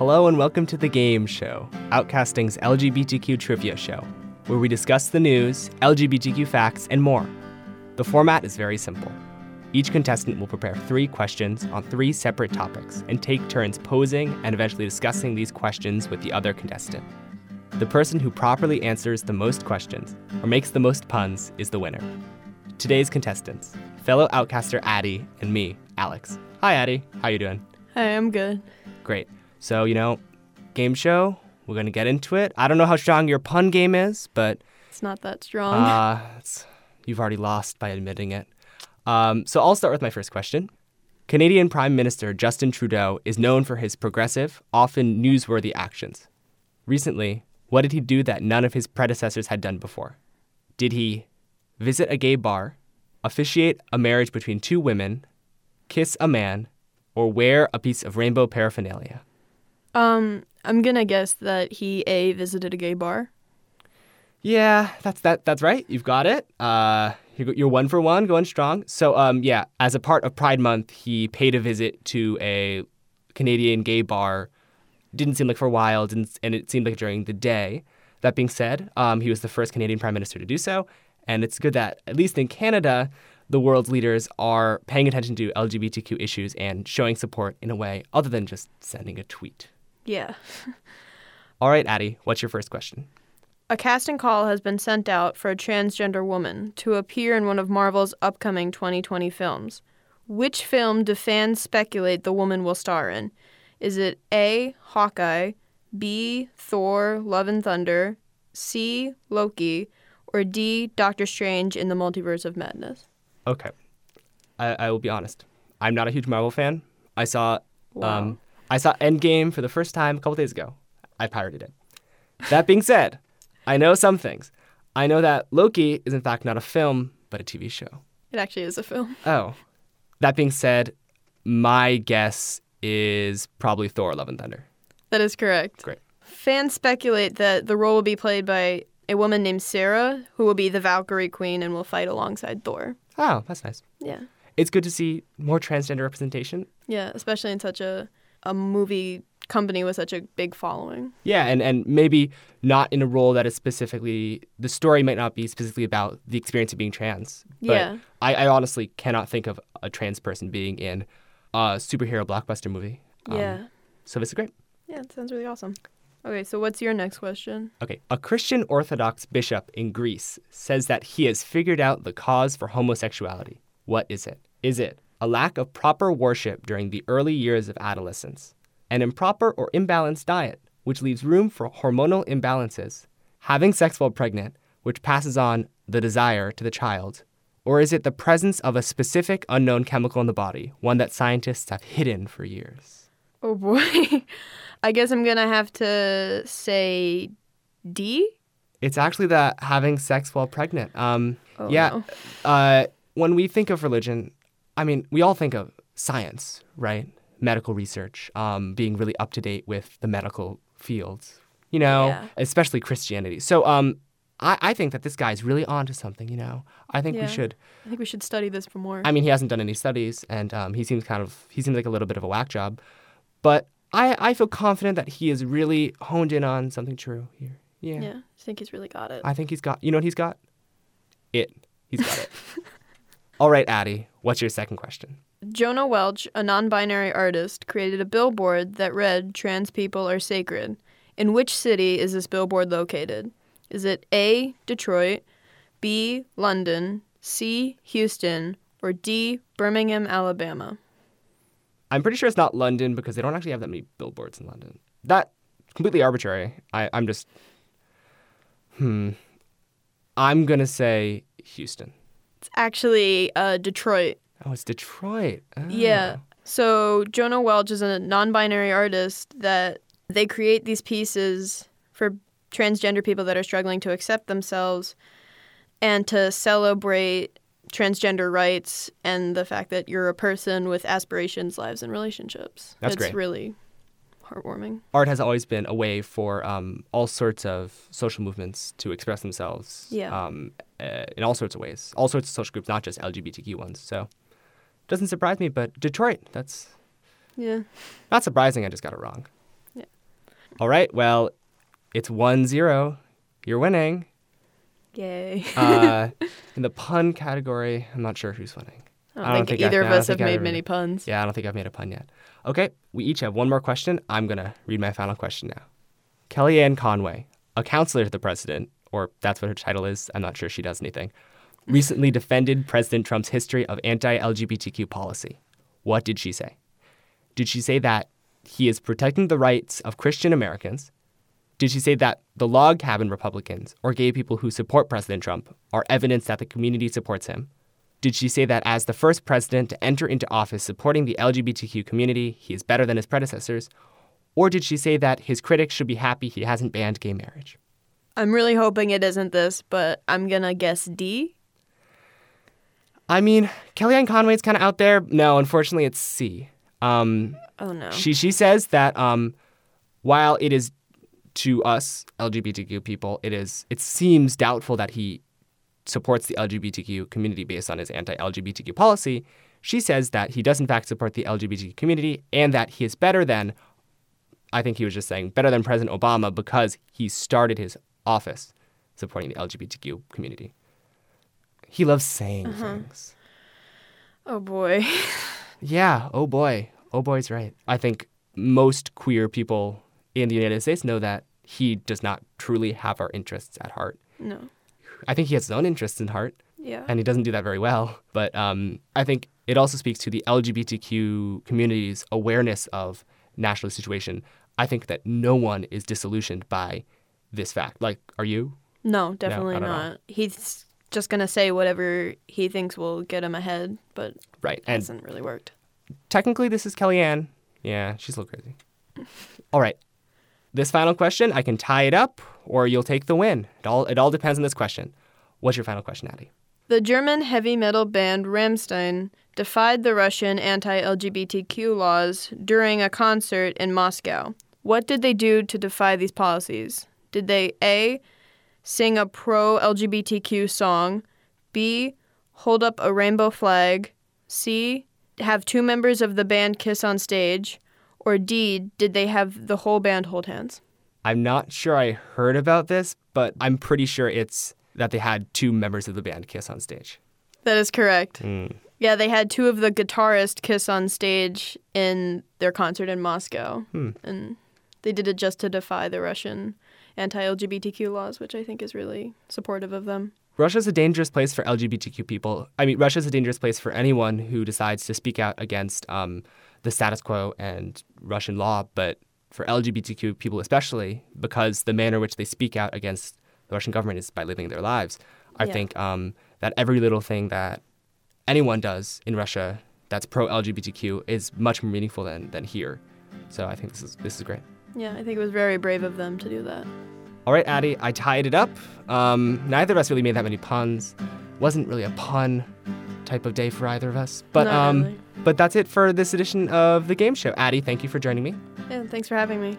Hello and welcome to The Game Show, Outcasting's LGBTQ trivia show, where we discuss the news, LGBTQ facts, and more. The format is very simple. Each contestant will prepare three questions on three separate topics and take turns posing and eventually discussing these questions with the other contestant. The person who properly answers the most questions or makes the most puns is the winner. Today's contestants, fellow outcaster Addie and me, Alex. Hi Addie, how you doing? Hi, I'm good. Great. So, you know, game show, we're going to get into it. I don't know how strong your pun game is, but It's not that strong. uh, it's, you've already lost by admitting it. Um, so I'll start with my first question. Canadian Prime Minister Justin Trudeau is known for his progressive, often newsworthy actions. Recently, what did he do that none of his predecessors had done before? Did he visit a gay bar, officiate a marriage between two women, kiss a man, or wear a piece of rainbow paraphernalia? Um, I'm gonna guess that he a visited a gay bar. Yeah, that's that. That's right. You've got it. Uh, you're one for one, going strong. So, um, yeah, as a part of Pride Month, he paid a visit to a Canadian gay bar. Didn't seem like for a while, didn't, and it seemed like during the day. That being said, um, he was the first Canadian Prime Minister to do so, and it's good that at least in Canada, the world's leaders are paying attention to LGBTQ issues and showing support in a way other than just sending a tweet. Yeah. All right, Addie, what's your first question? A casting call has been sent out for a transgender woman to appear in one of Marvel's upcoming 2020 films. Which film do fans speculate the woman will star in? Is it A. Hawkeye, B. Thor, Love and Thunder, C. Loki, or D. Doctor Strange in the Multiverse of Madness? Okay. I, I will be honest. I'm not a huge Marvel fan. I saw um, I saw Endgame for the first time a couple days ago. I pirated it. That being said, I know some things. I know that Loki is in fact not a film, but a TV show. It actually is a film. Oh. That being said, my guess is probably Thor Love and Thunder. That is correct. Great. Fans speculate that the role will be played by a woman named Sarah, who will be the Valkyrie Queen and will fight alongside Thor. Oh, that's nice. Yeah. It's good to see more transgender representation. Yeah, especially in such a, a movie company with such a big following. Yeah, and, and maybe not in a role that is specifically the story might not be specifically about the experience of being trans. But Yeah. I, I honestly cannot think of a trans person being in a superhero blockbuster movie. Um, yeah. So this is great. Yeah, it sounds really awesome. Okay, so what's your next question? Okay. A Christian Orthodox bishop in Greece says that he has figured out the cause for homosexuality. What is it? Is it a lack of proper worship during the early years of adolescence, an improper or imbalanced diet, which leaves room for hormonal imbalances, having sex while pregnant, which passes on the desire to the child, or is it the presence of a specific unknown chemical in the body, one that scientists have hidden for years? Oh boy. I guess I'm gonna have to say D? It's actually that having sex while pregnant. Um, Oh, yeah. no. Uh, when we think of religion, I mean, we all think of science, right? Medical research, um, being really up to date with the medical fields, you know, Yeah. especially Christianity. So um, I, I think that this guy's really onto something, you know. I think Yeah. we should. I think we should study this for more. I mean, he hasn't done any studies, and um, he seems kind of he seems like a little bit of a whack job, but I I feel confident that he is really honed in on something true here. Yeah. yeah, I think he's really got it. I think he's got. You know what he's got? It. He's got it. All right, Addie. What's your second question? Jonah Welch, a non binary artist, created a billboard that read, Trans people are sacred. In which city is this billboard located? Is it A, Detroit, B, London, C, Houston, or D, Birmingham, Alabama? I'm pretty sure it's not London because they don't actually have that many billboards in London. That completely arbitrary. I, I'm just. Hmm. I'm gonna say Houston. It's actually uh, Detroit. Oh, it's Detroit. Oh. Yeah. So Jonah Welch is a non-binary artist that they create these pieces for transgender people that are struggling to accept themselves and to celebrate transgender rights and the fact that you're a person with aspirations, lives, and relationships. That's it's great. really heartwarming. Art has always been a way for um, all sorts of social movements to express themselves. Yeah. Um, uh, in all sorts of ways, all sorts of social groups, not just LGBTQ ones. So, doesn't surprise me. But Detroit, that's Yeah. not surprising. I just got it wrong. Yeah. All right, well, it's 1 0. You're winning. Yay. Uh, in the pun category, I'm not sure who's winning. I don't, I don't think, think either I of us have made many puns. Yeah, I don't think I've made a pun yet. Okay, we each have one more question. I'm going to read my final question now. Kellyanne Conway, a counselor to the president, or that's what her title is, I'm not sure she does anything, recently defended President Trump's history of anti LGBTQ policy. What did she say? Did she say that he is protecting the rights of Christian Americans? Did she say that the log cabin Republicans or gay people who support President Trump are evidence that the community supports him? Did she say that as the first president to enter into office supporting the LGBTQ community, he is better than his predecessors? Or did she say that his critics should be happy he hasn't banned gay marriage? I'm really hoping it isn't this, but I'm gonna guess D. I mean, Kellyanne Conway's kind of out there. No, unfortunately, it's C. Um, Oh no. She she says that um, while it is to us LGBTQ people, it is it seems doubtful that he supports the LGBTQ community based on his anti-LGBTQ policy. She says that he does in fact support the LGBTQ community and that he is better than I think he was just saying better than President Obama because he started his office supporting the LGBTQ community. He loves saying things. oh boy. Yeah, oh boy. Oh boy's right. I think most queer people in the United States know that he does not truly have our interests at heart. no. I think he has his own interests in heart, Yeah. and he doesn't do that very well. But um, I think it also speaks to the LGBTQ community's awareness of national situation. I think that no one is disillusioned by this fact. Like, are you? No, definitely don't know. He's just gonna say whatever he thinks will get him ahead, but Right. it And hasn't really worked. technically this is Kellyanne. Yeah, she's a little crazy. all right. This final question, I can tie it up or you'll take the win. It all it all depends on this question. What's your final question, Addie? The German heavy metal band Rammstein defied the Russian anti LGBTQ laws during a concert in Moscow. What did they do to defy these policies? Did they A. sing a pro LGBTQ song, B. hold up a rainbow flag, C. have two members of the band kiss on stage, or D. did they have the whole band hold hands? I'm not sure I heard about this, but I'm pretty sure it's that they had two members of the band kiss on stage. That is correct. Mm. Yeah, they had two of the guitarists kiss on stage in their concert in Moscow. Hmm. And they did it just to defy the Russian anti LGBTQ laws, which I think is really supportive of them. Russia's a dangerous place for LGBTQ people. I mean, Russia's a dangerous place for anyone who decides to speak out against um, the status quo and Russian law, but for LGBTQ people especially, because the manner in which they speak out against the Russian government is by living their lives. I Yeah. think um, that every little thing that anyone does in Russia that's pro LGBTQ is much more meaningful than, than here. So I think this is this is great. Yeah, I think it was very brave of them to do that. All right, Addie, I tied it up. Um, neither of us really made that many puns. Wasn't really a pun type of day for either of us. But Not um, really. but that's it for this edition of the game show. Addie, thank you for joining me. Yeah, thanks for having me.